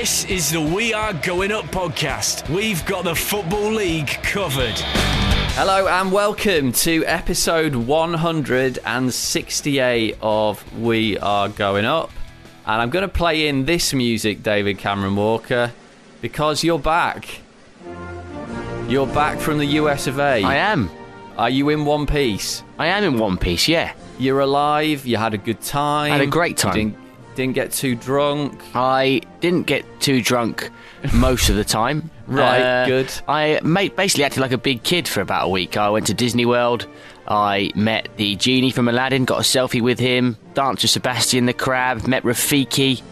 This is the We Are Going Up podcast. We've got the Football League covered. Hello and welcome to episode 168 of We Are Going Up. And I'm going to play in this music, David Cameron Walker, because you're back. You're back from the US of A. I am. Are you in one piece? I am in one piece, yeah. You're alive, you had a good time. Had a great time. Didn't, get too drunk. I didn't get too drunk most of the time. Uh, Right, good. I made, basically acted like a big kid for about a week. I went to Disney World. I met the genie from Aladdin, got a selfie with him, danced with Sebastian the Crab, met Rafiki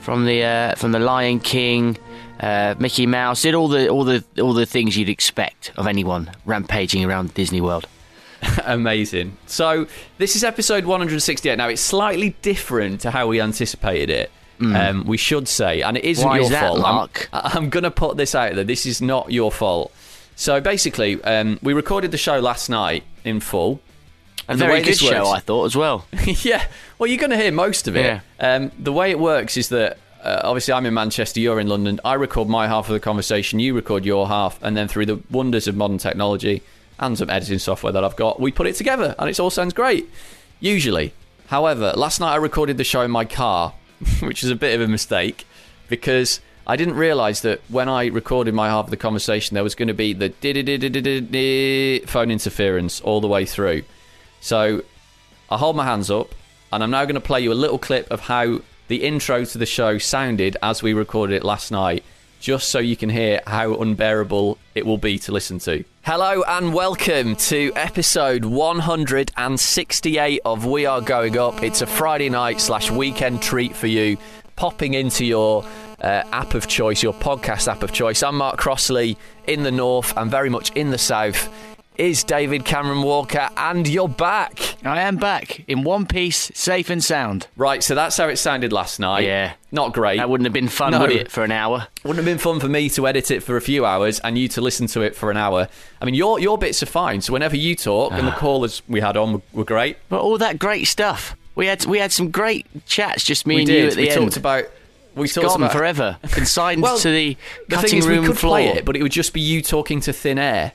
from the uh, from the Lion King, uh, Mickey Mouse. Did all the all the all the things you'd expect of anyone rampaging around Disney World. Amazing. So this is episode 168. Now it's slightly different to how we anticipated it. Um, we should say, and it isn't. Why your is that, fault. Mark? I'm, I'm going to put this out there. This is not your fault. So basically, um, we recorded the show last night in full. A And the very way good this show, I thought as well. yeah. Well, you're going to hear most of it. Yeah. Um, the way it works is that uh, obviously I'm in Manchester, you're in London. I record my half of the conversation, you record your half, and then through the wonders of modern technology and some editing software that I've got, we put it together, and it all sounds great. Usually. However, last night I recorded the show in my car, which is a bit of a mistake because. I didn't realise that when I recorded my half of the conversation, there was going to be the phone interference all the way through. So I hold my hands up, and I'm now going to play you a little clip of how the intro to the show sounded as we recorded it last night, just so you can hear how unbearable it will be to listen to. Hello, and welcome to episode 168 of We Are Going Up. It's a Friday night slash weekend treat for you, popping into your uh, app of choice, your podcast app of choice. I'm Mark Crossley in the north and very much in the south. Is David Cameron Walker, and you're back. I am back in one piece, safe and sound. Right, so that's how it sounded last night. Yeah. Not great. That wouldn't have been fun, No. would it, for an hour? Wouldn't have been fun for me to edit it for a few hours and you to listen to it for an hour. I mean, your your bits are fine. So whenever you talk and the Ah. callers we had on were, were great. But all that great stuff. We had we had some great chats, just me we and did. you at the we end. talked about. We talked Gone about forever. Consigned Well, to the, the cutting room we could floor. play it, but it would just be you talking to thin air,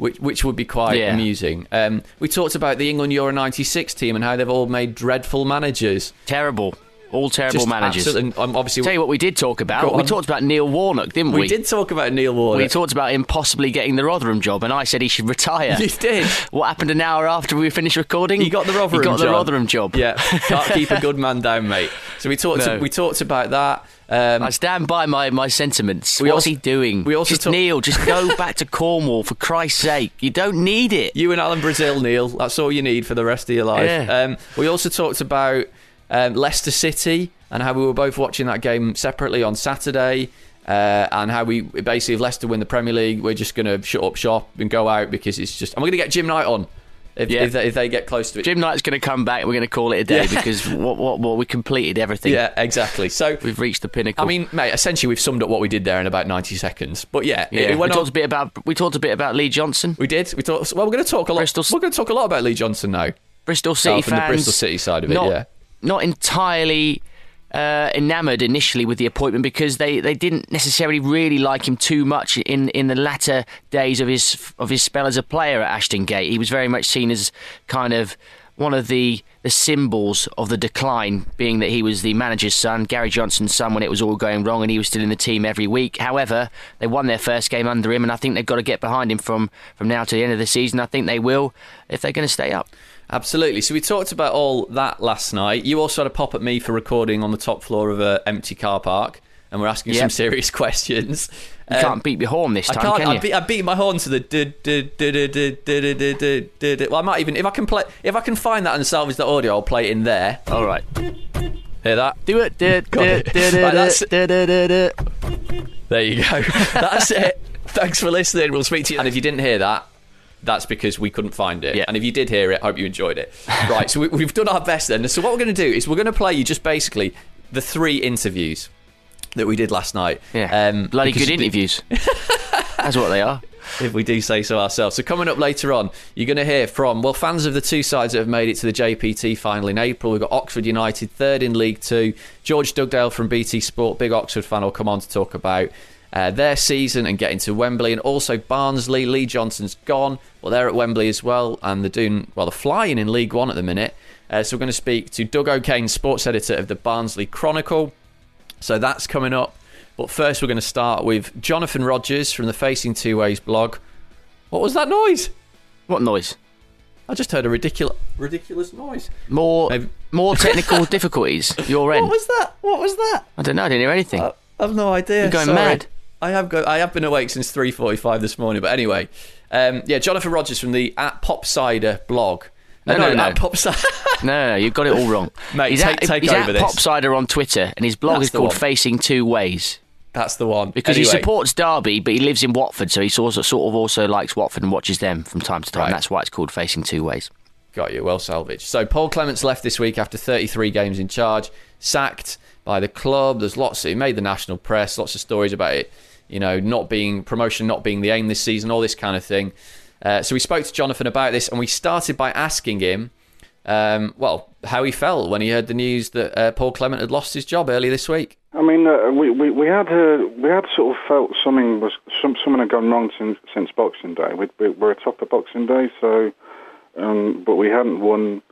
which which would be quite Yeah. amusing. Um, we talked about the England Euro '96 team and how they've all made dreadful managers. terrible. All terrible Just managers. and, um, obviously, Tell you what we did talk about. We talked about Neil Warnock, didn't we? we did talk about Neil Warnock. We talked about him possibly getting the Rotherham job, and I said he should retire. You did. What happened an hour after we finished recording? He got the Rotherham He got job. the Rotherham job. Yeah, can't keep a good man down, mate. So we talked. No. we talked about that. Um, I stand by my, my sentiments. We What's also- he doing? we also just talk- Neil, just go back to Cornwall for Christ's sake. You don't need it. you and Alan Brazil, Neil. That's all you need for the rest of your life. Yeah. Um, we also talked about um, Leicester City and how we were both watching that game separately on Saturday. Uh, and how we basically, if Leicester win the Premier League, we're just going to shut up shop and go out because it's just. And we're going to get Jim Knight on if, Yeah. if, they, if they get close to it. Jim Knight's going to come back. We're going to call it a day Yeah. because what, what, what we completed everything. Yeah, exactly. So We've reached the pinnacle. I mean, mate, essentially we've summed up what we did there in about ninety seconds. But yeah, yeah. it we went on- talked a bit about we talked a bit about Lee Johnson, We did. We talked. Well, we're going to talk a lot. Bristol- We're going to talk a lot about Lee Johnson now. Bristol City Oh, from the. Bristol City side of it, not, yeah. Not entirely uh, enamoured initially with the appointment because they, they didn't necessarily really like him too much in, in the latter days of his of his spell as a player at Ashton Gate. He was very much seen as kind of one of the, the symbols of the decline, being that he was the manager's son, Gary Johnson's son, when it was all going wrong, and he was still in the team every week. However, they won their first game under him, and I think they've got to get behind him from, from now to the end of the season. I think they will if they're going to stay up. Absolutely. So we talked about all that last night. You also had a pop at me for recording on the top floor of an empty car park, and we're asking yep. some serious questions. You um, can't beat your horn this time, I can't, can I beat, I beat, my horn to the Well, I might even if I can play if I can find that and salvage the audio, I'll play it in there. All right. Hear that? Do it. Do it. Do it. There you go. That's it. Thanks for listening. We'll speak to you. And if you didn't hear that, that's because we couldn't find it. Yeah. And if you did hear it, I hope you enjoyed it. right. So we, we've done our best then. So what we're going to do is we're going to play you just basically the three interviews that we did last night. Yeah. Um, Bloody good interviews. That's what they are. if we do say so ourselves. So coming up later on, you're going to hear from well fans of the two sides that have made it to the JPT final in April. We've got Oxford United third in League Two. George Dugdale from BT Sport, big Oxford fan, will come on to talk about. Uh, their season and getting to Wembley, and also Barnsley. Lee Johnson's gone. Well, they're at Wembley as well, and they're doing well. They're flying in League One at the minute. Uh, so we're going to speak to Doug O'Kane, sports editor of the Barnsley Chronicle. So that's coming up. But first, we're going to start with Jonathan Rogers from the Facing Two Ways blog. What was that noise? What noise? I just heard a ridiculous, ridiculous noise. More, Maybe- more technical difficulties. Your end. What was that? What was that? I don't know. I didn't hear anything. I have no idea. You're going Sorry. mad. I have go. I have been awake since three forty-five this morning. But anyway, um, yeah, Jonathan Rogers from the at Pop Cider blog. No, Uh, no, no. At Pop Cider. No, no, no, you've got it all wrong. Mate, he's take- at, take he's over at this. Popsider on Twitter, and his blog That's is called one. Facing Two Ways That's the one. because he supports Derby, but he lives in Watford, so he sort of, sort of also likes Watford and watches them from time to time. Right. That's why it's called Facing Two Ways. Got you. Well salvaged. So Paul Clements left this week after 33 games in charge, sacked by the club. There's lots. He made the national press. Lots of stories about it. You know, not being promotion, not being the aim this season, all this kind of thing. Uh, so we spoke to Jonathan about this, and we started by asking him, um, well, how he felt when he heard the news that uh, Paul Clement had lost his job early this week. I mean, uh, we, we we had uh, we had sort of felt something was some, something had gone wrong since since Boxing Day. We, we were atop of Boxing Day, so um, but we hadn't won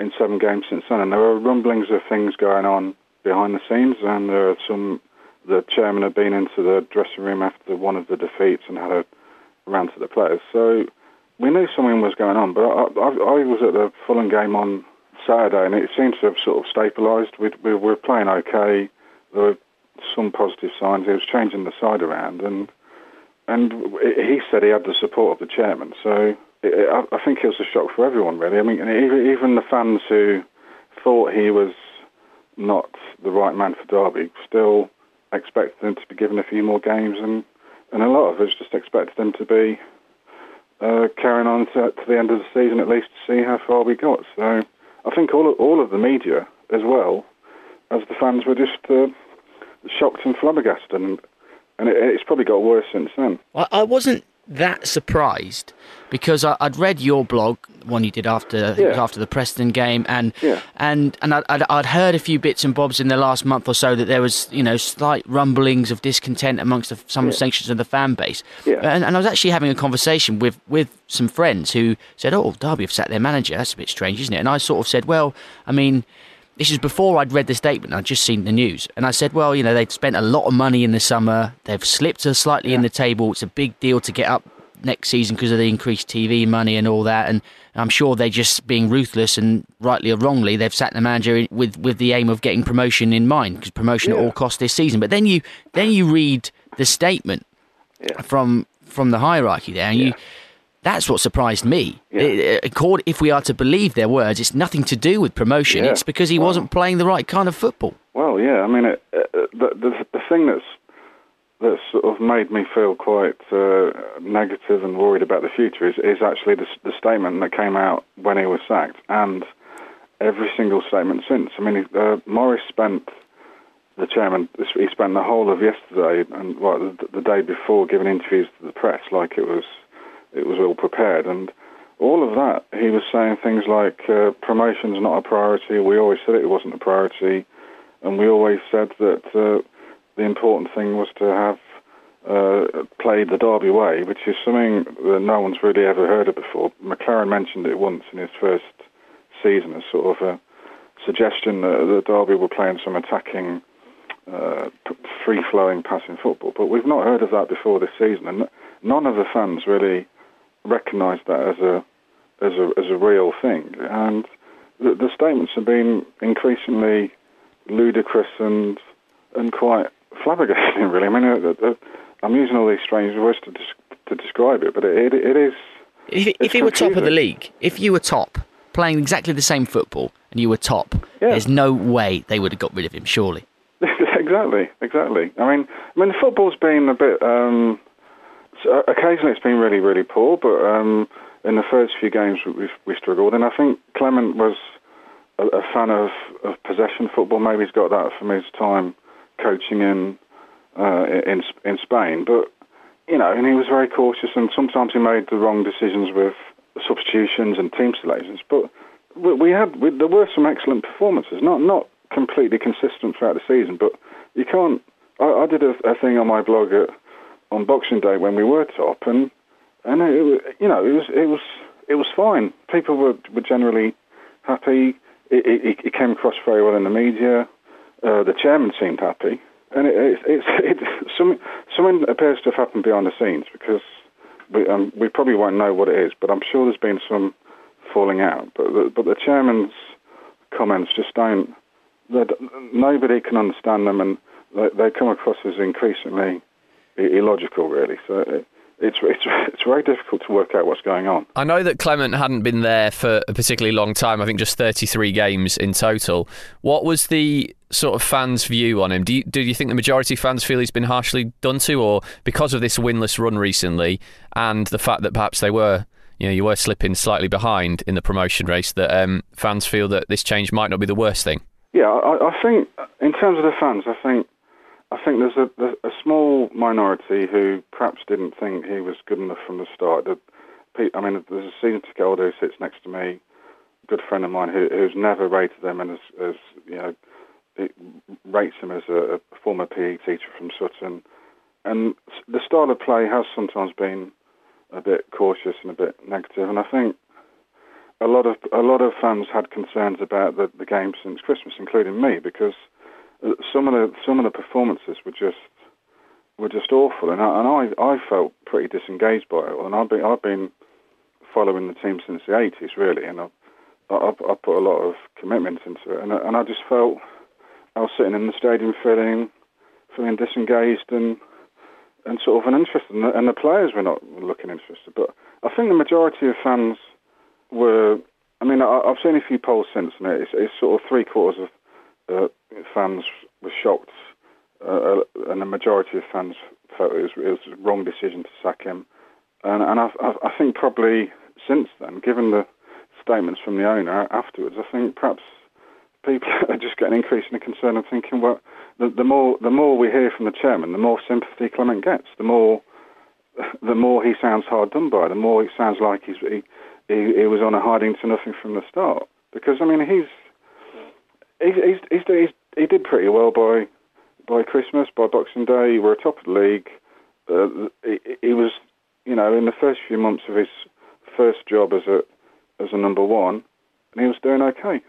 in seven games since then, and there were rumblings of things going on behind the scenes, and there are some. The chairman had been into the dressing room after one of the defeats and had a rant to the players. So we knew something was going on, but I, I, I was at the Fulham game on Saturday, and it seemed to have sort of stabilised. We, we were playing okay. There were some positive signs. He was changing the side around, and and he said he had the support of the chairman. So it, I, I think it was a shock for everyone, really. I mean, even, even the fans who thought he was not the right man for Derby still expected them to be given a few more games, and and a lot of us just expected them to be uh, carrying on to, to the end of the season at least to see how far we got. So I think all of, all of the media as well as the fans were just uh, shocked and flabbergasted, and and it, it's probably got worse since then. I, I wasn't that surprised because I, I'd read your blog, one you did after Yeah. after the Preston game, and Yeah. and and I'd, I'd, I'd heard a few bits and bobs in the last month or so that there was you know slight rumblings of discontent amongst the, some sections of the fan base. Yeah. And, and I was actually having a conversation with with some friends who said, "Oh, Derby have sacked their manager. That's a bit strange, isn't it?" And I sort of said, "Well, I mean." This is before I'd read the statement. I'd just seen the news, and I said, "Well, you know, they've spent a lot of money in the summer. They've slipped us slightly in the table. It's a big deal to get up next season because of the increased TV money and all that. And I'm sure they're just being ruthless and rightly or wrongly, they've sacked the manager in- with with the aim of getting promotion in mind because promotion at all costs this season. But then you then you read the statement Yeah. from from the hierarchy there, and you." That's what surprised me. Yeah. It- uh, if we are to believe their words, it's nothing to do with promotion. Yeah. It's because he Wow. wasn't playing the right kind of football. Well, yeah. I mean, it, uh, the, the the thing that's that's sort of made me feel quite uh, negative and worried about the future is, is actually the, the statement that came out when he was sacked, and every single statement since. I mean, uh, Morris spent the chairman. He spent the whole of yesterday and well, the, the day before giving interviews to the press like it was it was all prepared and. All of that, he was saying things like uh, promotion's not a priority. We always said it wasn't a priority and we always said that uh, the important thing was to have uh, played the Derby way, which is something that no one's really ever heard of before. McClaren mentioned it once in his first season as sort of a suggestion that the Derby were playing some attacking, uh, free-flowing passing football, but we've not heard of that before this season, and none of the fans really recognised that as a as a as a real thing, and the, the statements have been increasingly ludicrous and and quite flabbergasting, really. I mean, uh, uh, I'm using all these strange words to, des- to describe it, but it, it, it is. If, if you were top of the league, if you were top, playing exactly the same football, and you were top, Yeah. there's no way they would have got rid of him, surely. exactly, exactly. I mean, I mean, the football's been a bit. Um, occasionally, it's been really, really poor, but um, in the first few games, we, we struggled. And I think Clement was a, a fan of, of possession football. Maybe he's got that from his time coaching in uh, in in Spain. But you know, and he was very cautious, and sometimes he made the wrong decisions with substitutions and team selections. But we, we had we, there were some excellent performances, not not completely consistent throughout the season, but you can't. I, I did a, a thing on my blog at, on Boxing Day when we were top, and and it, you know it was it was it was fine. People were were generally happy. It, it, it came across very well in the media. Uh, the chairman seemed happy, and it, it's it, something something appears to have happened behind the scenes because we um, we probably won't know what it is, but I'm sure there's been some falling out. But the, but the chairman's comments just don't. Nobody can understand them, and they, they come across as increasingly illogical, really. So it, it's it's it's very difficult to work out what's going on. I know that Clement hadn't been there for a particularly long time. I think just 33 games in total. What was the sort of fans' view on him? Do you, do you think the majority of fans feel he's been harshly done to, or because of this winless run recently and the fact that perhaps they were, you know, you were slipping slightly behind in the promotion race, that um, fans feel that this change might not be the worst thing? Yeah, I, I think in terms of the fans, I think I think there's a, a small minority who perhaps didn't think he was good enough from the start. I mean, there's a senior holder who sits next to me, a good friend of mine who, who's never rated them and has you know rates him as a, a former PE teacher from Sutton. And the style of play has sometimes been a bit cautious and a bit negative. negative, and I think a lot of a lot of fans had concerns about the, the game since Christmas, including me, because some of the some of the performances were just were just awful, and I, and I I felt pretty disengaged by it. And I've been I've been following the team since the eighties, really, and I, I I put a lot of commitment into it, and I- and I just felt I was sitting in the stadium feeling feeling disengaged and and sort of uninterested, and the, and the players were not looking interested. But I think the majority of fans were. I mean, I, I've seen a few polls since, and it's, it's sort of three quarters of uh, fans were shocked, uh, and the majority of fans felt it was, it was a wrong decision to sack him. And, and I, I, I think probably since then, given the statements from the owner afterwards, I think perhaps people are just getting increasingly concerned and thinking, well, the, the more the more we hear from the chairman, the more sympathy Clement gets, the more the more he sounds hard done by, the more it sounds like he's he, he, he was on a hiding to nothing from the start. Because I mean, he's he's he's, he's, he's he did pretty well by by Christmas, by Boxing Day. We were top of the league. Uh, he, he was, you know, in the first few months of his first job as a as a number one, and he was doing okay.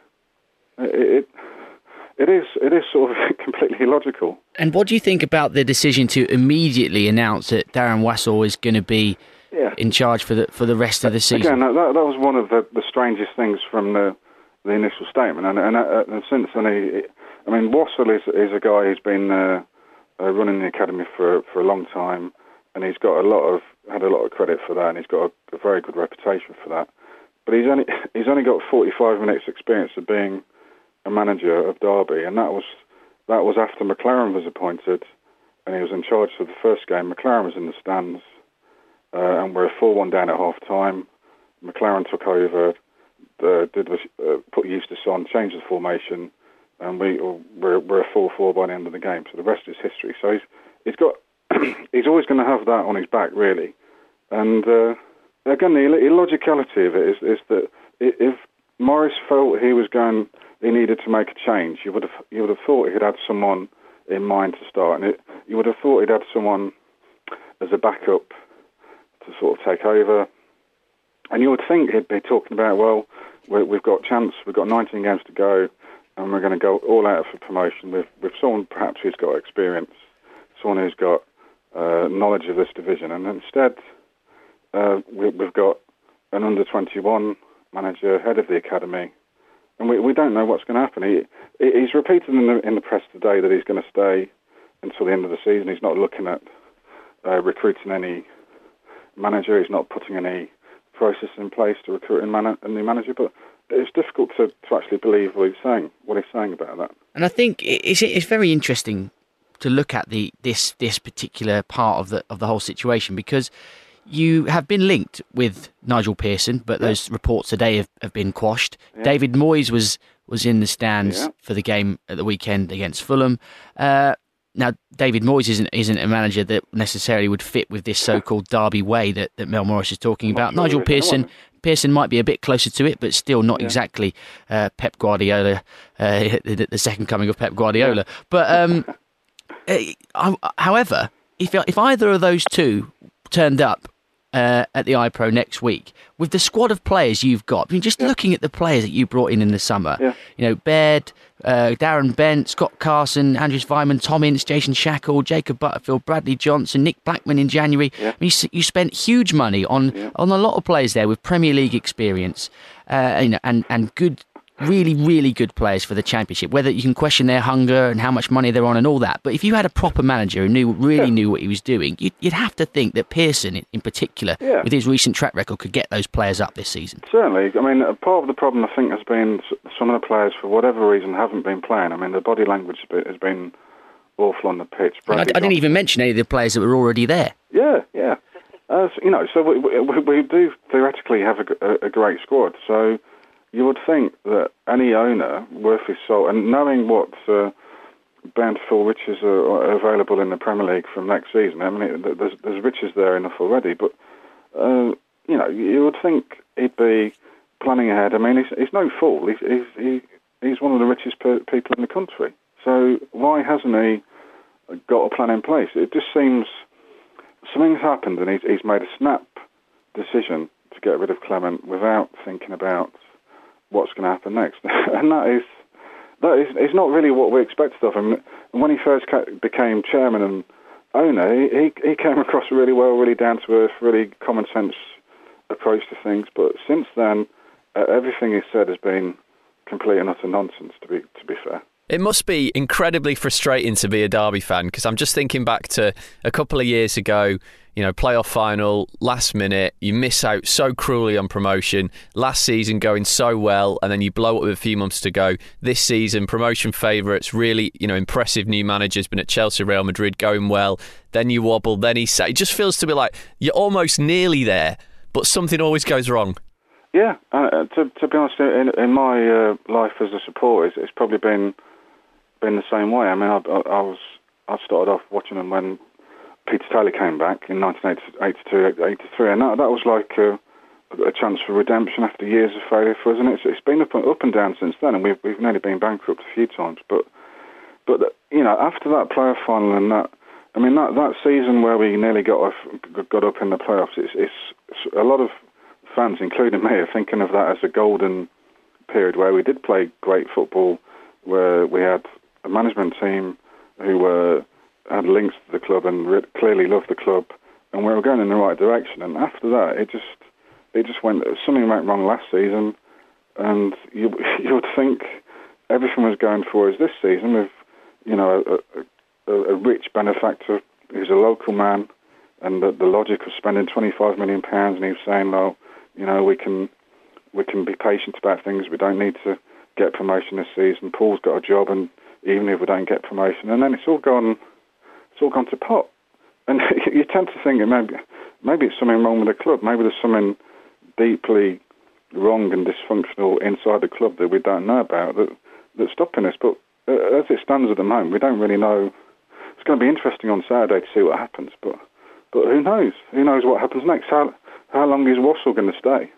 It, it it is it is sort of completely illogical. And what do you think about the decision to immediately announce that Darren Wassall is going to be Yeah. in charge for the for the rest of the season? Again, that, that was one of the, the strangest things from the the initial statement, and and, uh, and since then, he, I mean, Wassall is is a guy who's been uh, uh, running the academy for for a long time, and he's got a lot of had a lot of credit for that, and he's got a, a very good reputation for that. But he's only he's only got 45 minutes experience of being a manager of Derby, and that was that was after McClaren was appointed, and he was in charge for the first game. McClaren was in the stands, uh, and we're 4-1 down at half time. McClaren took over, uh, did the, uh, put Eustace on, changed the formation, and we we're, we're a 4-4 by the end of the game. So the rest is history. So he's he's got he's always going to have that on his back, really. And uh, again, the ill- illogicality of it is is that if Morris felt he was going, he needed to make a change, you would have you would have thought he'd had someone in mind to start, and it, you would have thought he'd had someone as a backup to sort of take over. And you would think he'd be talking about, well, we- we've got chance, we've got 19 games to go, and we're going to go all out for promotion with, with someone perhaps who's got experience, someone who's got uh, knowledge of this division. And instead, uh, we, we've got an under 21 manager, head of the academy, and we, we don't know what's going to happen. He- he's repeated in the, in the press today that he's going to stay until the end of the season. He's not looking at uh, recruiting any manager. He's not putting any process in place to recruit a, man- a new manager. But it's difficult to, to actually believe what he's saying. What he's saying about that. And I think it's it's very interesting to look at the this this particular part of the of the whole situation because you have been linked with Nigel Pearson, but those reports today have, have been quashed. David Moyes was was in the stands Yeah. for the game at the weekend against Fulham. Uh, now, David Moyes isn't isn't a manager that necessarily would fit with this so-called Derby way that, that Mel Morris is talking about. sure Nigel Pearson. Pearson might be a bit closer to it, but still not exactly uh, Pep Guardiola, uh, the, the second coming of Pep Guardiola. But um, eh, I- however, if if either of those two turned up uh, at the iPro next week with the squad of players you've got, I mean, just looking at the players that you brought in in the summer, Yeah. you know, Baird, uh, Darren Bent, Scott Carson, Andreas Weimann, Tom Ince, Jason Shackell, Jacob Butterfield, Bradley Johnson, Nick Blackman in January. Yeah. I mean, you, you spent huge money on on a lot of players there with Premier League experience, uh, you know, and and good. Really, really good players for the championship. Whether you can question their hunger and how much money they're on and all that, but if you had a proper manager who knew really knew what he was doing, you'd, you'd have to think that Pearson, in, particular, Yeah. with his recent track record, could get those players up this season. Certainly. I mean, part of the problem I think has been some of the players, for whatever reason, haven't been playing. I mean, the body language has been- awful on the pitch. I, I didn't even mention any of the players that were already there. Yeah, yeah. Uh, so, you know, so we, we, we do theoretically have a great squad. So you would think that any owner worth his salt, and knowing what uh, bountiful riches are, available in the Premier League from next season, I mean, it, there's, there's riches there enough already. But uh, you know, you would think he'd be planning ahead. I mean, he's, he's no fool. He's, he's, he, he's one of the richest per, people in the country. So why hasn't he got a plan in place? It just seems something's happened and he's, he's made a snap decision to get rid of Clement without thinking about what's going to happen next. and that is that is, not really what we expected of him. When he first ca- became chairman and owner, he, he, he came across really well, really down to earth, really common sense approach to things. But since then, uh, everything he said has been complete and utter nonsense. To be to be fair. It must be incredibly frustrating to be a Derby fan because I'm just thinking back to a couple of years ago, you know, playoff final, last minute, you miss out so cruelly on promotion. Last season going so well, and then you blow up with a few months to go. This season, promotion favourites, really, you know, impressive new managers, been at Chelsea, Real Madrid, going well. Then you wobble, then he say, it just feels to be like you're almost nearly there, but something always goes wrong. Yeah, uh, to to be honest, in, in my uh, life as a supporter, it's, it's probably been been the same way. I mean, I, I, I was I started off watching them when Peter Taylor came back in 1982, 83, and that, that was like a, a chance for redemption after years of failure for us. And it's it's been up and, up and down since then, and we've we've nearly been bankrupt a few times. But but uh, you know, after that playoff final and that, I mean, that that season where we nearly got off, got up in the playoffs, it's, it's a lot of fans, including me, are thinking of that as a golden period where we did play great football, where we had a management team who were had links to the club and re- clearly loved the club, and we were going in the right direction. And after that, it just it just went something went wrong last season, and you you would think everything was going for us this season with you know a, a, a rich benefactor who's a local man, and the, the logic of spending 25 million pounds, and he was saying, well, you know, we can we can be patient about things. We don't need to get promotion this season. Paul's got a job, and even if we don't get promotion, and then it's all gone, it's all gone to pot. And you tend to think maybe maybe it's something wrong with the club. Maybe there's something deeply wrong and dysfunctional inside the club that we don't know about that that's stopping us. But uh, as it stands at the moment, we don't really know. It's going to be interesting on Saturday to see what happens, but but who knows? Who knows what happens next? How how long is Wassall going to stay?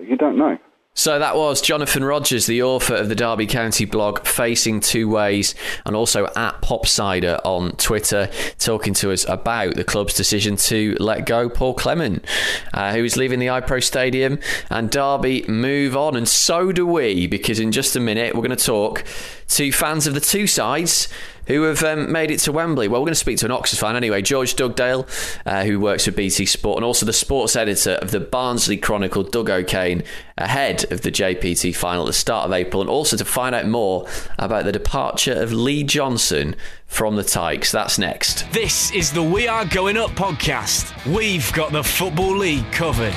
You don't know. So that was Jonathan Rogers, the author of the Derby County blog Facing Two Ways, and also at Popsider on Twitter, talking to us about the club's decision to let go Paul Clement, uh, who is leaving the iPro Stadium, and Derby move on, and so do we, because in just a minute we're going to talk to fans of the two sides who have um, made it to Wembley. Well, we're going to speak to an Oxford fan anyway, George Dugdale, uh, who works for BT Sport, and also the sports editor of the Barnsley Chronicle, Doug O'Kane, ahead of the JPT final at the start of April, and also to find out more about the departure of Lee Johnson from the Tykes. That's next. This is the We Are Going Up podcast. We've got the Football League covered.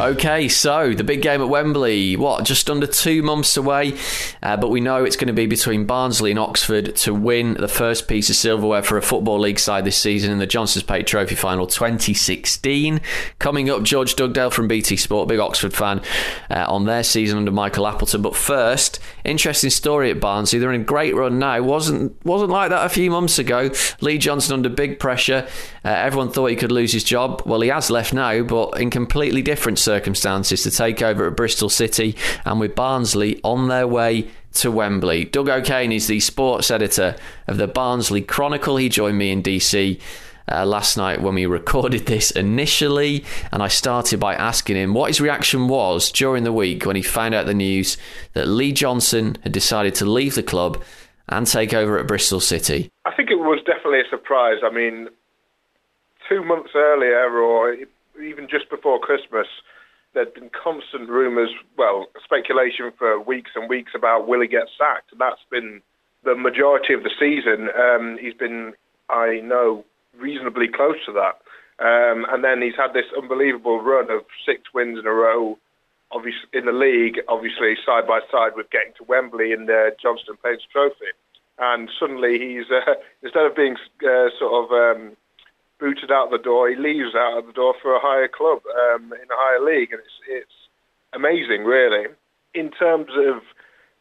Okay, so the big game at Wembley, what, just under two months away, uh, but we know it's going to be between Barnsley and Oxford to win the first piece of silverware for a Football League side this season in the Johnstone's Paint Trophy Final 2016. Coming up, George Dugdale from BT Sport, big Oxford fan, uh, on their season under Michael Appleton. But first, interesting story at Barnsley. They're in a great run now. wasn't wasn't like that a few months ago. Lee Johnson under big pressure. Uh, everyone thought he could lose his job. Well, he has left now, but in completely different circumstances to take over at Bristol City and with Barnsley on their way to Wembley. Doug O'Kane is the sports editor of the Barnsley Chronicle. He joined me in DC. Uh, last night when we recorded this initially, and I started by asking him what his reaction was during the week when he found out the news that Lee Johnson had decided to leave the club and take over at Bristol City. I think it was definitely a surprise. I mean, two months earlier, or even just before Christmas, there'd been constant rumours, well, speculation for weeks and weeks about will he get sacked. That's been the majority of the season. Um, he's been, I know, reasonably close to that. Um, and then he's had this unbelievable run of six wins in a row, obviously in the league, obviously side by side with getting to Wembley in the Johnstone Paints Trophy. And suddenly he's uh, instead of being uh, sort of um, booted out the door, he leaves out of the door for a higher club um, in a higher league, and it's it's amazing, really. In terms of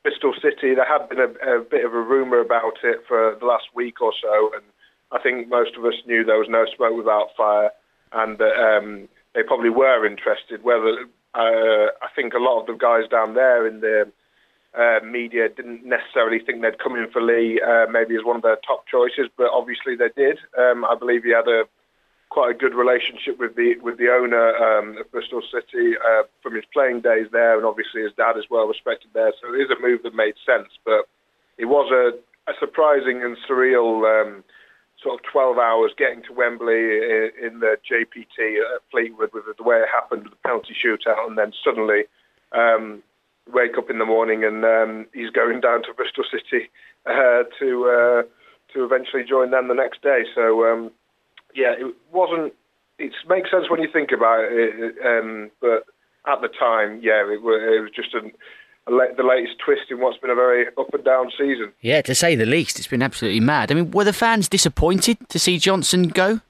Bristol City, there had been a, a bit of a rumour about it for the last week or so, and I think most of us knew there was no smoke without fire, and that um, they probably were interested. Whether uh, I think a lot of the guys down there in the uh, media didn't necessarily think they'd come in for Lee, uh, maybe as one of their top choices, but obviously they did. Um, I believe he had a quite a good relationship with the with the owner um, of Bristol City uh, from his playing days there, and obviously his dad is well respected there. So it is a move that made sense, but it was a, a surprising and surreal um, sort of 12 hours getting to Wembley in, the JPT at Fleetwood with the way it happened with the penalty shootout, and then suddenly. Um, wake up in the morning and um, he's going down to Bristol City uh, to uh, to eventually join them the next day. So um, yeah, it wasn't. It makes sense when you think about it, um, but at the time, yeah, it, was, it was just an, the latest twist in what's been a very up and down season. Yeah, to say the least, it's been absolutely mad. I mean, were the fans disappointed to see Johnson go?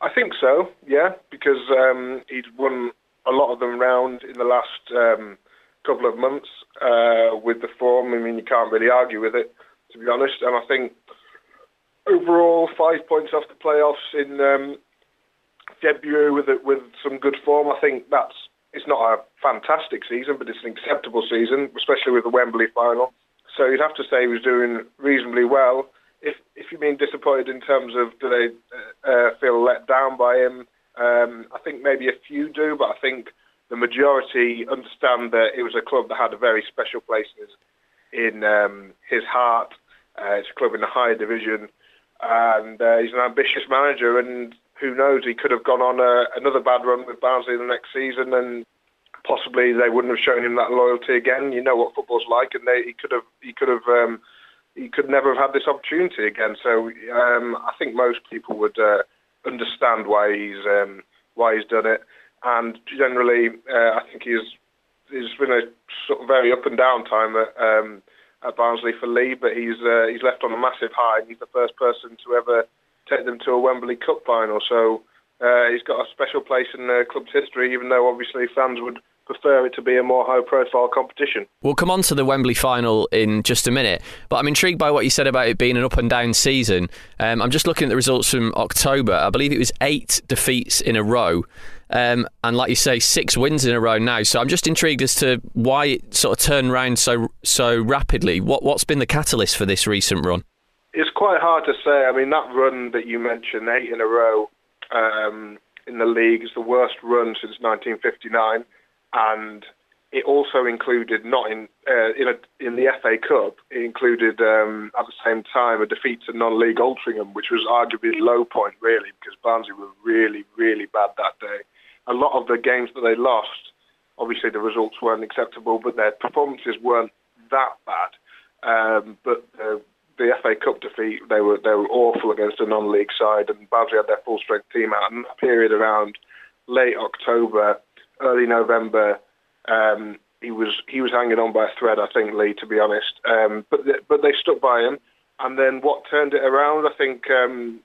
I think so, yeah, because um, he'd won a lot of them round in the last um, couple of months uh, with the form. I mean, you can't really argue with it, to be honest. And I think overall, five points off the playoffs in um, February with with some good form. I think that's it's not a fantastic season, but it's an acceptable season, especially with the Wembley final. So you'd have to say he was doing reasonably well. If if you mean disappointed in terms of do they uh, feel let down by him, um, I think maybe a few do, but I think the majority understand that it was a club that had a very special place in um, his heart. Uh, it's a club in the higher division, and uh, he's an ambitious manager. And who knows, he could have gone on a, another bad run with Barnsley the next season, and possibly they wouldn't have shown him that loyalty again. You know what football's like, and they, he could have he could have um, he could never have had this opportunity again. So um, I think most people would uh, understand why he's um, why he's done it and generally, uh, I think he's he's been a sort of very up and down time at, um, at Barnsley for Lee, but he's uh, he's left on a massive high. And he's the first person to ever take them to a Wembley Cup final, so uh, he's got a special place in the club's history. Even though obviously fans would prefer it to be a more high-profile competition. We'll come on to the Wembley final in just a minute, but I'm intrigued by what you said about it being an up and down season. Um, I'm just looking at the results from October. I believe it was eight defeats in a row. Um, and like you say, six wins in a row now. So I'm just intrigued as to why it sort of turned around so so rapidly. What what's been the catalyst for this recent run? It's quite hard to say. I mean, that run that you mentioned, eight in a row, um, in the league. is the worst run since 1959, and it also included not in uh, in, a, in the FA Cup. It included um, at the same time a defeat to non-league Altrincham, which was arguably the low point really because Barnsley were really really bad that day. A lot of the games that they lost, obviously the results weren't acceptable, but their performances weren't that bad. Um, but uh, the FA Cup defeat, they were they were awful against a non-league side, and Barnsley had their full-strength team out. And that period around late October, early November um, he was he was hanging on by a thread, I think, Lee, to be honest. Um, but th- but they stuck by him, and then what turned it around? I think um,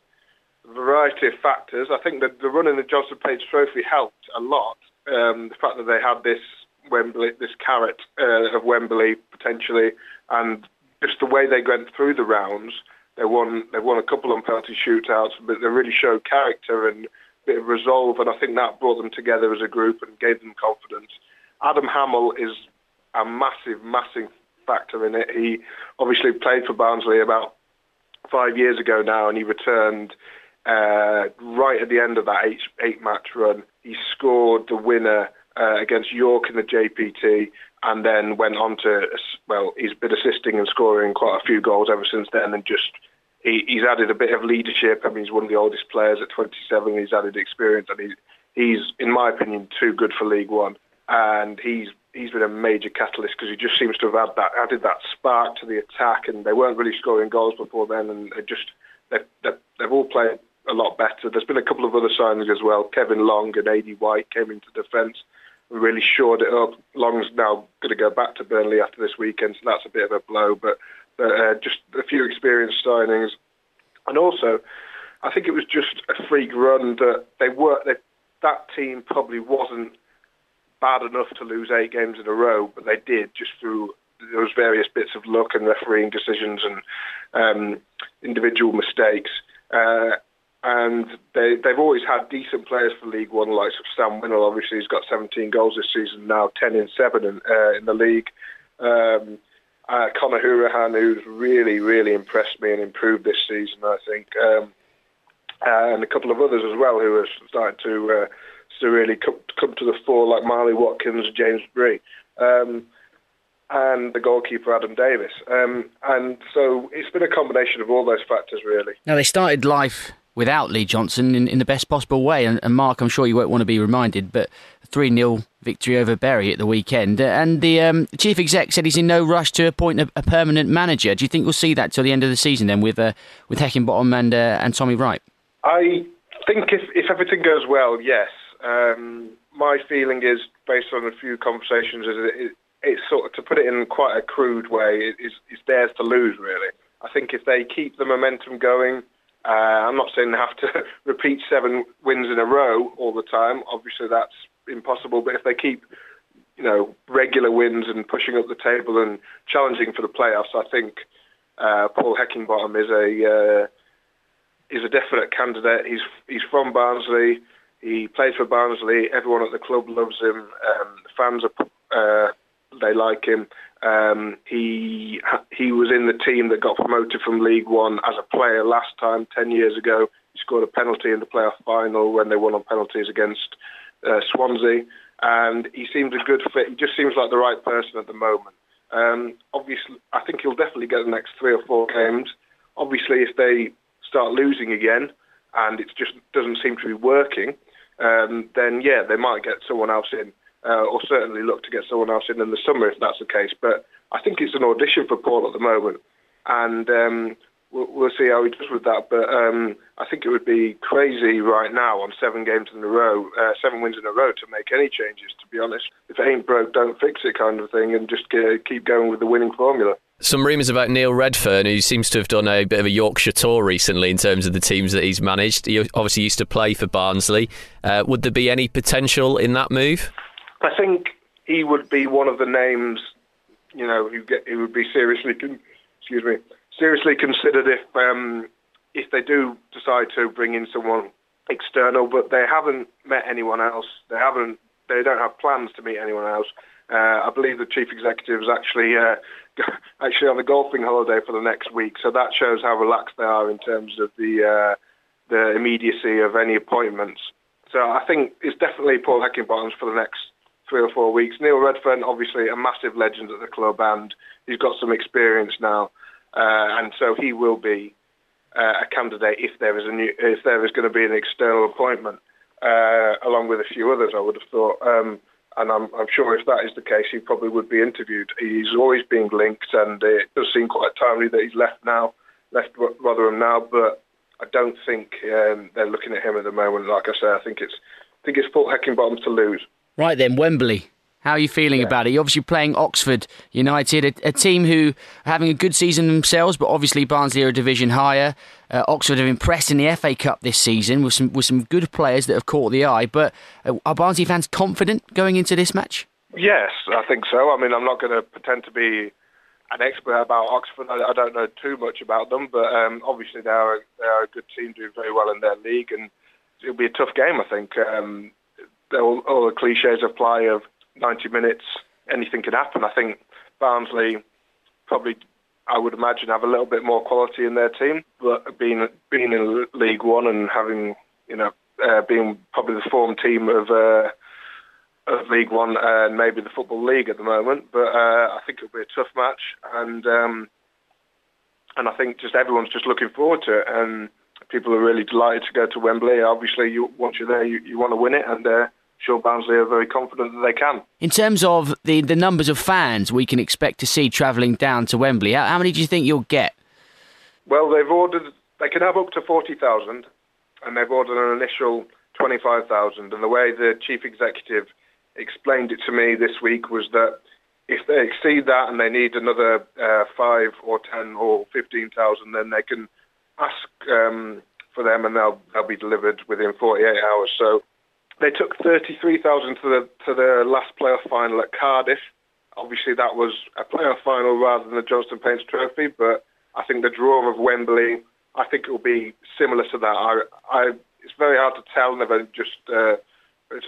a variety of factors. I think that the run in the Johnstone's Paint Trophy helped a lot. Um, the fact that they had this Wembley, this carrot uh, of Wembley potentially, and just the way they went through the rounds. They won. They won a couple of penalty shootouts, but they really showed character and bit of resolve, and I think that brought them together as a group and gave them confidence. Adam Hammill is a massive, massive factor in it. He obviously played for Barnsley about five years ago now, and he returned uh, right at the end of that eight, eight match run. He scored the winner uh, against York in the JPT, and then went on to well, he's been assisting and scoring quite a few goals ever since then, and just he, he's added a bit of leadership. I mean, he's one of the oldest players at 27. He's added experience, and he, he's, in my opinion, too good for League One and he's he's been a major catalyst because he just seems to have had that added that spark to the attack, and they weren't really scoring goals before then, and they just they've, they've, they've all played a lot better. There's been a couple of other signings as well. Kevin Long and Aidy White came into defence and really shored it up. Long's now going to go back to Burnley after this weekend, so that's a bit of a blow. But, but uh, just a few experienced signings, and also I think it was just a freak run that they were. They, that team probably wasn't bad enough to lose eight games in a row, but they did just through those various bits of luck and refereeing decisions and um, individual mistakes. Uh, and they, they've always had decent players for League One, like Sam Winnall. Obviously, he's got 17 goals this season now, 10 in seven in, uh, in the league. Um, uh, Conor Hourihane, who's really, really impressed me and improved this season, I think. Um, and a couple of others as well who are starting to uh, to really come, come to the fore, like Marley Watkins, James Bree, um, and the goalkeeper Adam Davies. Um, and so it's been a combination of all those factors, really. Now they started life without Lee Johnson in, in the best possible way, and, and, Mark, I'm sure you won't want to be reminded, but three 0 victory over Bury at the weekend, and the um, chief exec said he's in no rush to appoint a, a, permanent manager. Do you think we'll see that till the end of the season then with uh, with Heckingbottom and uh, and Tommy Wright? I think if if everything goes well, yes. Um, my feeling is, based on a few conversations, is it, it's sort of to put it in quite a crude way. It, it's, it's theirs to lose, really. I think if they keep the momentum going, uh, I'm not saying they have to repeat seven wins in a row all the time. Obviously, that's impossible. But if they keep, you know, regular wins and pushing up the table and challenging for the playoffs, I think uh, Paul Heckingbottom is a uh, is a definite candidate. He's he's from Barnsley. He plays for Barnsley. Everyone at the club loves him. Um, the fans are, uh, they like him. Um, he he was in the team that got promoted from League One as a player last time, ten years ago. He scored a penalty in the playoff final when they won on penalties against uh, Swansea, and he seems a good fit. He just seems like the right person at the moment. Um, obviously, I think he'll definitely get the next three or four games. Obviously, if they start losing again and it just doesn't seem to be working, um, then yeah, they might get someone else in, uh, or certainly look to get someone else in in the summer if that's the case. But I think it's an audition for Paul at the moment, and um, we'll, we'll, see how he does with that. But um, I think it would be crazy right now on seven games in a row, uh, seven wins in a row, to make any changes. To be honest, if it ain't broke, don't fix it, kind of thing, and just keep going with the winning formula. Some rumours about Neil Redfearn, who seems to have done a bit of a Yorkshire tour recently in terms of the teams that he's managed. He obviously used to play for Barnsley. Uh, would there be any potential in that move? I think he would be one of the names, you know, who get who would be seriously, con- excuse me, seriously considered if um, if they do decide to bring in someone external. But they haven't met anyone else. They haven't. They don't have plans to meet anyone else. Uh, I believe the chief executive is actually uh, actually on a golfing holiday for the next week, so that shows how relaxed they are in terms of the uh, the immediacy of any appointments. So I think it's definitely Paul Heckingbottom's for the next three or four weeks. Neil Redfearn, obviously a massive legend at the club, and he's got some experience now, uh, and so he will be uh, a candidate if there is a new, if there is going to be an external appointment, uh, along with a few others. I would have thought, um, and I'm, I'm, sure if that is the case, he probably would be interviewed. He's always being linked, and it does seem quite timely that he's left now, left Rotherham now, but. I don't think um, they're looking at him at the moment. Like I say, I think it's I think it's Paul Heckingbottom to lose. Right then, Wembley. How are you feeling yeah. about it? You're obviously playing Oxford United, a, a, team who are having a good season themselves, but obviously Barnsley are a division higher. Uh, Oxford have impressed in the FA Cup this season with some with some good players that have caught the eye. But uh, are Barnsley fans confident going into this match? Yes, I think so. I mean, I'm not going to pretend to be an expert about Oxford. I, I don't know too much about them, but um, obviously they are they are a good team, doing very well in their league, and it'll be a tough game. I think um, all, all the cliches apply of 90 minutes, anything can happen. I think Barnsley probably, I would imagine, have a little bit more quality in their team, but being being in League One and having you know uh, being probably the form team of. Uh, of League One and maybe the Football League at the moment, but uh, I think it'll be a tough match, and um, and I think just everyone's just looking forward to it, and people are really delighted to go to Wembley. Obviously, you, once you're there, you, you want to win it, and uh, sure Barnsley are very confident that they can. In terms of the, the numbers of fans we can expect to see travelling down to Wembley, how, how, many do you think you'll get? Well, they've ordered, they can have up to 40,000, and they've ordered an initial 25,000. And the way the chief executive explained it to me this week was that if they exceed that and they need another uh, 5 or 10 or 15,000, then they can ask um, for them and they'll, they'll be delivered within 48 hours. So they took 33,000 to the to the last playoff final at Cardiff. Obviously, that was a playoff final rather than the Johnstone's Paint Trophy, but I think the draw of Wembley, I think it will be similar to that. I, I, it's very hard to tell. Never just uh, it's,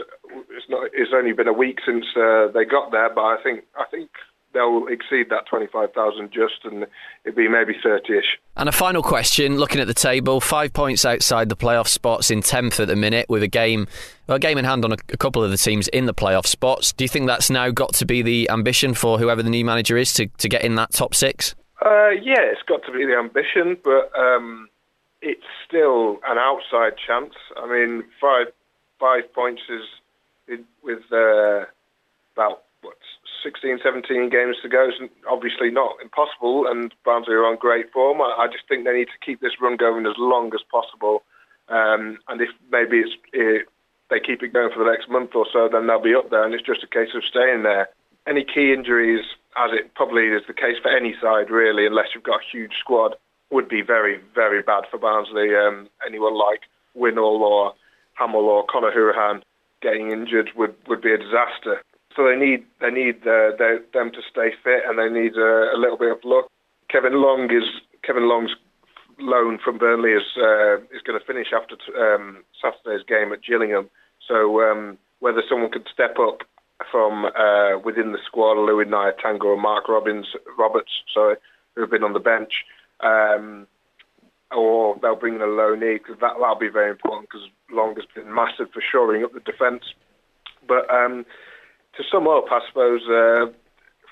it's not. It's only been a week since uh, they got there, but I think I think they'll exceed that 25,000 just, and it'd be maybe 30ish. And a final question: looking at the table, five points outside the playoff spots in 10th at the minute, with a game, well, a game in hand on a, a, couple of the teams in the playoff spots. Do you think that's now got to be the ambition for whoever the new manager is to, to get in that top six? Uh, yeah, it's got to be the ambition, but um, it's still an outside chance. I mean, five five points is with uh, about 16, 17 games to go is obviously not impossible, and Barnsley are on great form. I, I, just think they need to keep this run going as long as possible, um, and if maybe it's it, they keep it going for the next month or so, then they'll be up there, and it's just a case of staying there. Any key injuries, as it probably is the case for any side, really, unless you've got a huge squad, would be very, very bad for Barnsley. Um, anyone like Winnall or Hammill or Conor Hourihane getting injured would, would be a disaster. So they need they need uh, them to stay fit, and they need uh, a little bit of luck. Kevin Long is Kevin Long's loan from Burnley is uh, is going to finish after t- um, Saturday's game at Gillingham. So um, whether someone could step up from uh, within the squad, Louis Nyatanga or Mark Robbins Roberts, sorry, who have been on the bench, um, or they'll bring in a loanee because that that'll be very important because Long has been massive for shoring up the defence. But um, to sum up, I suppose uh,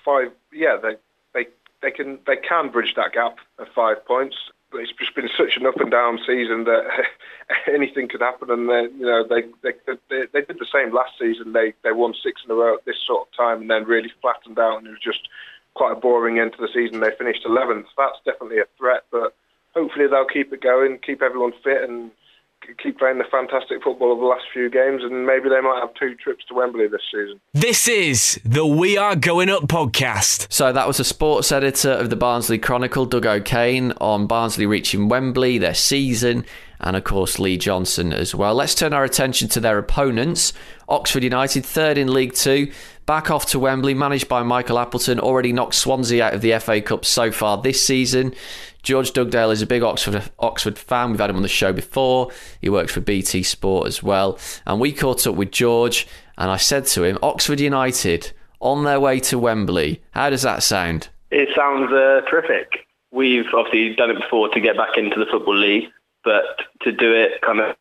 five. Yeah, they they they can they can bridge that gap of five points. But it's just been such an up and down season that anything could happen. And they, you know they, they they they did the same last season. They they won six in a row at this sort of time, and then really flattened out, and it was just quite a boring end to the season. They finished 11th. That's definitely a threat, but hopefully they'll keep it going, keep everyone fit, and keep playing the fantastic football of the last few games, and maybe they might have two trips to Wembley this season. This is the We Are Going Up podcast. So that was a sports editor of the Barnsley Chronicle, Doug O'Kane, on Barnsley reaching Wembley, their season, and of course Lee Johnson as well. Let's turn our attention to their opponents. Oxford United, third in League Two, back off to Wembley, managed by Michael Appleton, already knocked Swansea out of the FA Cup so far this season. George Dugdale is a big Oxford Oxford fan. We've had him on the show before. He works for BT Sport as well. And we caught up with George, and I said to him, Oxford United on their way to Wembley. How does that sound? It sounds uh, terrific. We've obviously done it before to get back into the Football League, but to do it kind of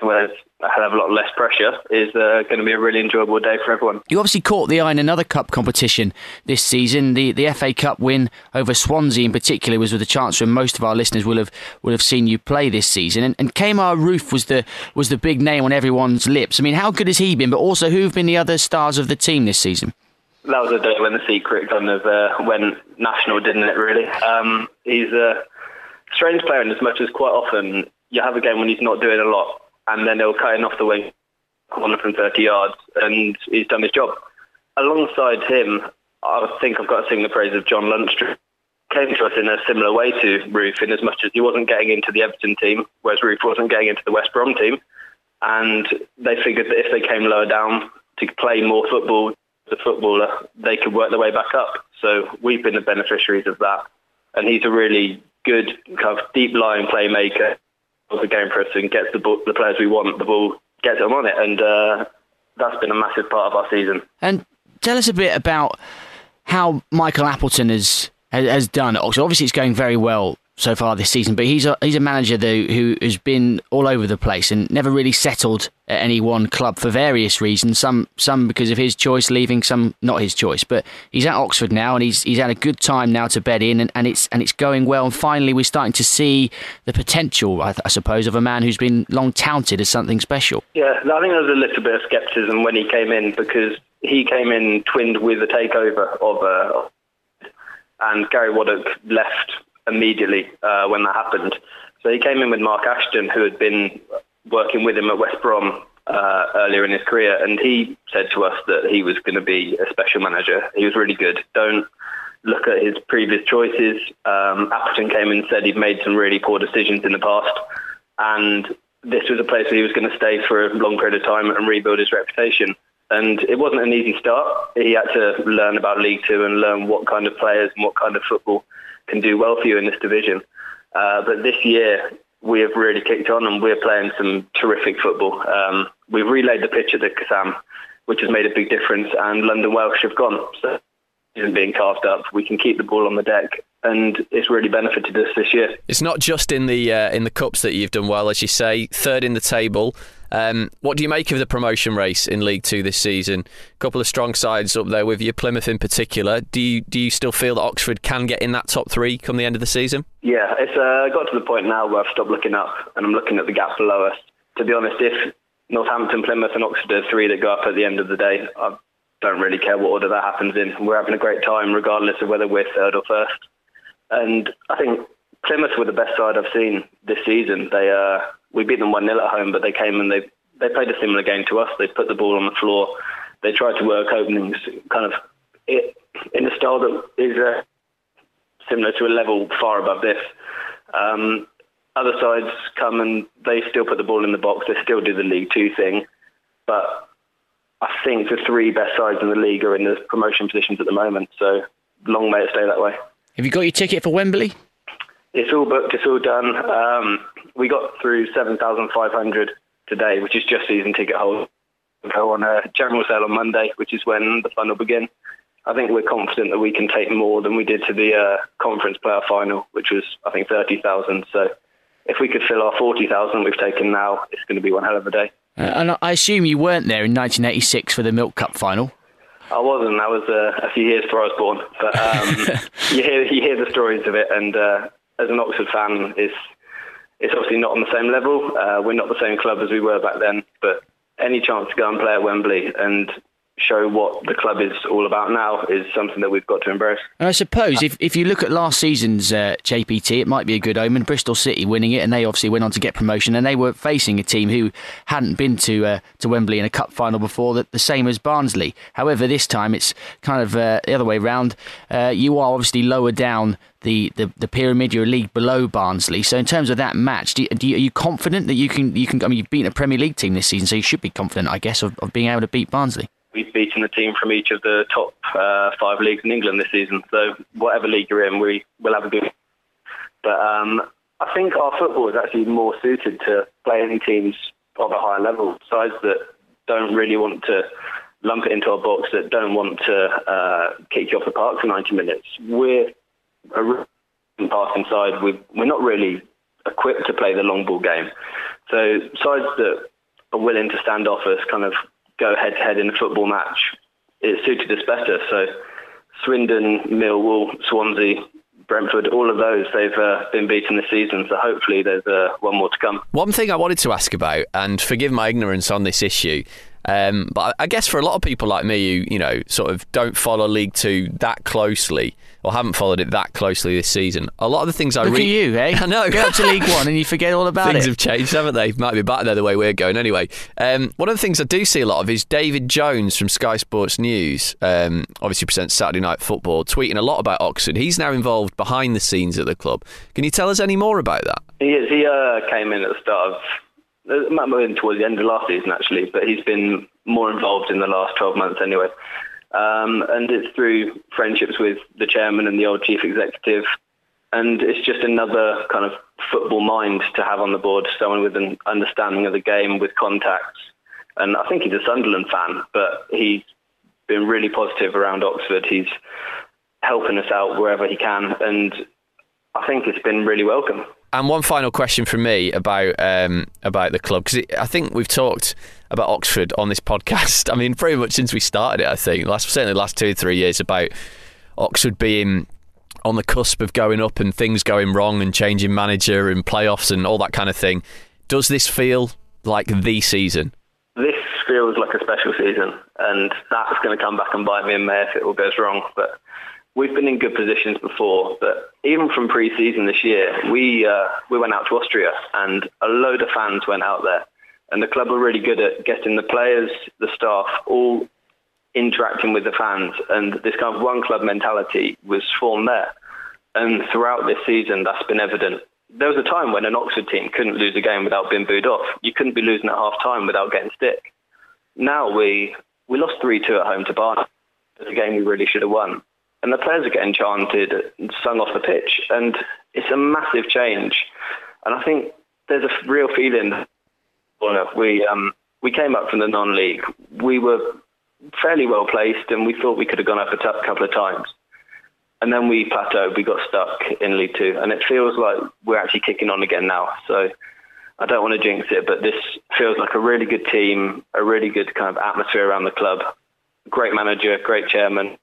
where there's of a lot less pressure, is uh, going to be a really enjoyable day for everyone. You obviously caught the eye in another cup competition this season. The the FA Cup win over Swansea in particular was with a chance for most of our listeners will have will have seen you play this season. And, and Kemar Roofe was the was the big name on everyone's lips. I mean, how good has he been? But also, who've been the other stars of the team this season? That was a day when the secret kind of uh, went national, didn't it? Really, um, he's a strange player in as much as quite often you have a game when he's not doing a lot and then they'll cut him off the wing, corner from 30 yards, and he's done his job. Alongside him, I think I've got to sing the praise of John Lundstram. Came to us in a similar way to Roofe, in as much as he wasn't getting into the Everton team, whereas Roofe wasn't getting into the West Brom team. And they figured that if they came lower down to play more football, the footballer, they could work their way back up. So we've been the beneficiaries of that. And he's a really good, kind of deep lying playmaker the game for us and gets the, ball, the players we want the ball, gets them on it, and uh, that's been a massive part of our season. And tell us a bit about how Michael Appleton has has done at Oxford. Obviously, it's going very well so far this season. But he's a he's a manager though who has been all over the place and never really settled at any one club for various reasons. Some some because of his choice leaving, some not his choice. But he's at Oxford now and he's he's had a good time now to bed in and, and it's and it's going well. And finally, we're starting to see the potential, I, I suppose, of a man who's been long touted as something special. Yeah, I think there was a little bit of scepticism when he came in because he came in twinned with the takeover of. Uh, and Gary Waddock left immediately uh, when that happened. So he came in with Mark Ashton, who had been working with him at West Brom uh, earlier in his career, and he said to us that he was going to be a special manager. He was really good. Don't look at his previous choices. Um, Appleton came and said he'd made some really poor decisions in the past, and this was a place where he was going to stay for a long period of time and rebuild his reputation. And it wasn't an easy start. He had to learn about League Two and learn what kind of players and what kind of football can do well for you in this division. Uh, but this year, we have really kicked on and we're playing some terrific football. Um, we've relayed the pitch at the Kassam, which has made a big difference, and London Welsh have gone. So isn't being carved up. We can keep the ball on the deck, and it's really benefited us this year. It's not just in the uh, in the cups that you've done well, as you say, third in the table. Um, what do you make of the promotion race in League Two this season? A couple of strong sides up there with you, Plymouth in particular. Do you do you still feel that Oxford can get in that top three come the end of the season? Yeah, it's uh, got to the point now where I've stopped looking up and I'm looking at the gap below us. To be honest, if Northampton, Plymouth, and Oxford are three that go up at the end of the day, I don't really care what order that happens in. We're having a great time regardless of whether we're third or first. And I think Plymouth were the best side I've seen this season. They uh, we beat them one 0 at home, but they came and they they played a similar game to us. They put the ball on the floor. They tried to work openings, kind of in a style that is uh, similar to a level far above this. Um, other sides come and they still put the ball in the box. They still do the League Two thing, but I think the three best sides in the league are in the promotion positions at the moment. So long may it stay that way. Have you got your ticket for Wembley? It's all booked. It's all done. Um, we got through seven thousand five hundred today, which is just season ticket holders. Go on a general sale on Monday, which is when the fun will begin. I think we're confident that we can take more than we did to the uh, conference player final, which was I think thirty thousand. So if we could fill our forty thousand we've taken now, it's going to be one hell of a day. Uh, and I assume you weren't there in 1986 for the Milk Cup final. I wasn't. That was uh, a few years before I was born. But um, you hear you hear the stories of it, and uh, as an Oxford fan, it's it's obviously not on the same level. Uh, we're not the same club as we were back then, but any chance to go and play at Wembley and show what the club is all about now is something that we've got to embrace. And I suppose if, if you look at last season's uh, JPT, it might be a good omen. Bristol City winning it, and they obviously went on to get promotion, and they were facing a team who hadn't been to uh, to Wembley in a cup final before, that the same as Barnsley. However, this time it's kind of uh, the other way round. Uh, you are obviously lower down the, the, the pyramid. You're a league below Barnsley. So in terms of that match, do you, do you, are you confident that you can you can? I mean, you've beaten a Premier League team this season, so you should be confident, I guess, of, of being able to beat Barnsley we've beaten the team from each of the top uh, five leagues in England this season. So whatever league you're in, we will have a good. But um, I think our football is actually more suited to playing any teams of a higher level, sides that don't really want to lump it into our box, that don't want to uh, kick you off the park for 90 minutes. We're a passing side. We're, we're not really equipped to play the long ball game. So sides that are willing to stand off us, kind of go head to head in a football match, it suited us better. So Swindon, Millwall, Swansea, Brentford, all of those, they've uh, been beaten this season. So hopefully there's uh, one more to come. One thing I wanted to ask about, and forgive my ignorance on this issue, um, but I guess for a lot of people like me who, you know, sort of don't follow League Two that closely or haven't followed it that closely this season, a lot of the things I Look read. at you, eh? I know. Go up to League One and you forget all about things it. have changed, haven't they? Might be back there the way we're going. Anyway, um, one of the things I do see a lot of is David Jones from Sky Sports News, um, obviously presents Saturday Night Football, tweeting a lot about Oxford. He's now involved behind the scenes at the club. Can you tell us any more about that? He is. He uh, came in at the start of, it might have been towards the end of last season actually, but he's been more involved in the last 12 months anyway. Um, and it's through friendships with the chairman and the old chief executive. And it's just another kind of football mind to have on the board, someone with an understanding of the game, with contacts. And I think he's a Sunderland fan, but he's been really positive around Oxford. He's helping us out wherever he can. And I think it's been really welcome. And one final question from me about um, about the club because I think we've talked about Oxford on this podcast. I mean, pretty much since we started it. I think last certainly the last two or three years about Oxford being on the cusp of going up and things going wrong and changing manager and playoffs and all that kind of thing. Does this feel like the season? This feels like a special season, and that's going to come back and bite me in May if it all goes wrong. But we've been in good positions before. But even from pre-season this year, we uh, we went out to Austria, and a load of fans went out there, and the club were really good at getting the players, the staff, all interacting with the fans, and this kind of one club mentality was formed there. And throughout this season, that's been evident. There was a time when an Oxford team couldn't lose a game without being booed off. You couldn't be losing at half time without getting stick. Now we we lost three two at home to Barnet. It's a game we really should have won. And the players are getting chanted and sung off the pitch. And it's a massive change. And I think there's a real feeling we um, we came up from the non-league. We were fairly well placed, and we thought we could have gone up a t- couple of times. And then we plateaued. We got stuck in League Two, and it feels like we're actually kicking on again now. So I don't want to jinx it, but this feels like a really good team, a really good kind of atmosphere around the club. Great manager, great chairman.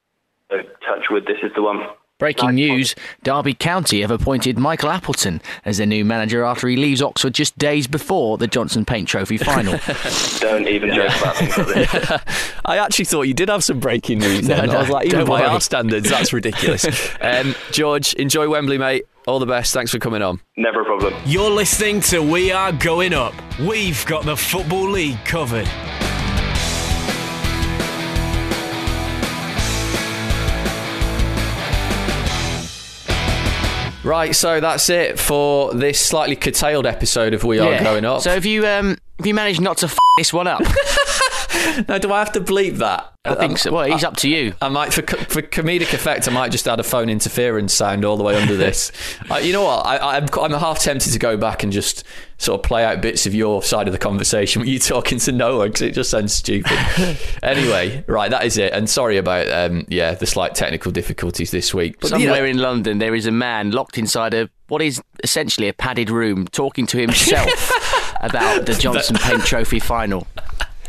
So touch wood, this is the one. Breaking news Derby County have appointed Michael Appleton as their new manager after he leaves Oxford just days before the Johnson Paint Trophy final. Don't even joke about things like this. I actually thought you did have some breaking news. Then. no, I was like, even don't by worry. our standards, that's ridiculous. um, George, enjoy Wembley, mate. All the best. Thanks for coming on. Never a problem. You're listening to We Are Going Up. We've got the Football League covered. Right, so that's it for this slightly curtailed episode of We Are Yeah. Going Up. So have you um have you managed not to f- this one up? now, do I have to bleep that? I think so. Well, he's up to you. I might, for, for comedic effect, I might just add a phone interference sound all the way under this. uh, you know what? I, I'm, I'm half tempted to go back and just sort of play out bits of your side of the conversation with you talking to Noah because it just sounds stupid. anyway, right, that is it. And sorry about um, yeah the slight technical difficulties this week. But, you know- Somewhere in London, there is a man locked inside a what is essentially a padded room, talking to himself about the Johnson Paint Trophy final.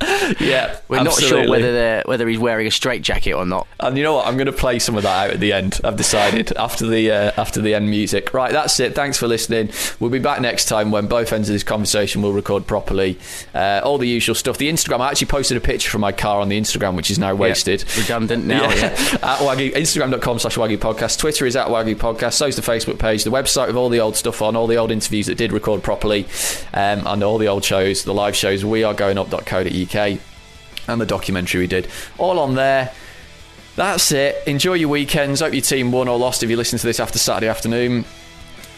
yeah, We're not sure whether they're, whether he's wearing a straitjacket or not. And you know what? I'm going to play some of that out at the end. I've decided after the uh, after the end music. Right, that's it. Thanks for listening. We'll be back next time when both ends of this conversation will record properly. Uh, all the usual stuff. The Instagram. I actually posted a picture from my car on the Instagram, which is now wasted. Redundant now. Yeah. Yeah. at Wagyu, Instagram.com slash Wagyu Podcast. Twitter is at Wagyu Podcast. So's the Facebook page. The website with all the old stuff on, all the old interviews that did record properly, um, and all the old shows, the live shows, we are going up.co.uk, and the documentary we did. All on there. That's it. Enjoy your weekends. Hope your team won or lost if you listen to this after Saturday afternoon.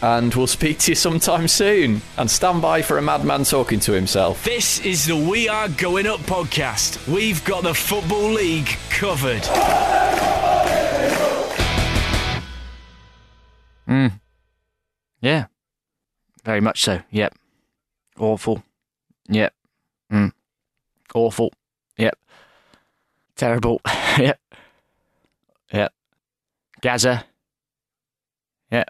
And we'll speak to you sometime soon. And stand by for a madman talking to himself. This is the We Are Going Up podcast. We've got the Football League covered. Yeah. Very much so. Yep. Awful. Yep. Mm. Awful. Yep. Terrible. yep. Yep. Gaza. Yep.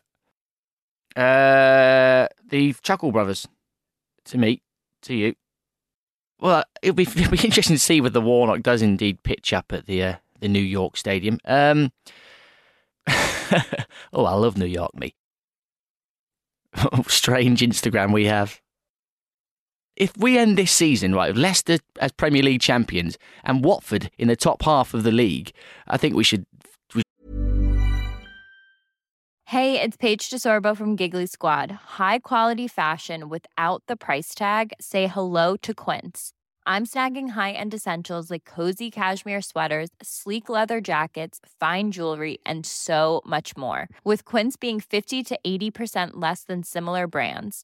Uh, the Chuckle Brothers to me. To you. Well, it'll be it'll be interesting to see whether Warnock does indeed pitch up at the uh, the New York Stadium. Um, oh, I love New York, me. Strange Instagram we have. If we end this season right with Leicester as Premier League champions and Watford in the top half of the league, I think we should. Hey, it's Paige DeSorbo from Giggly Squad. High quality fashion without the price tag. Say hello to Quince. I'm snagging high-end essentials like cozy cashmere sweaters, sleek leather jackets, fine jewelry, and so much more. With Quince being 50 to 80% less than similar brands.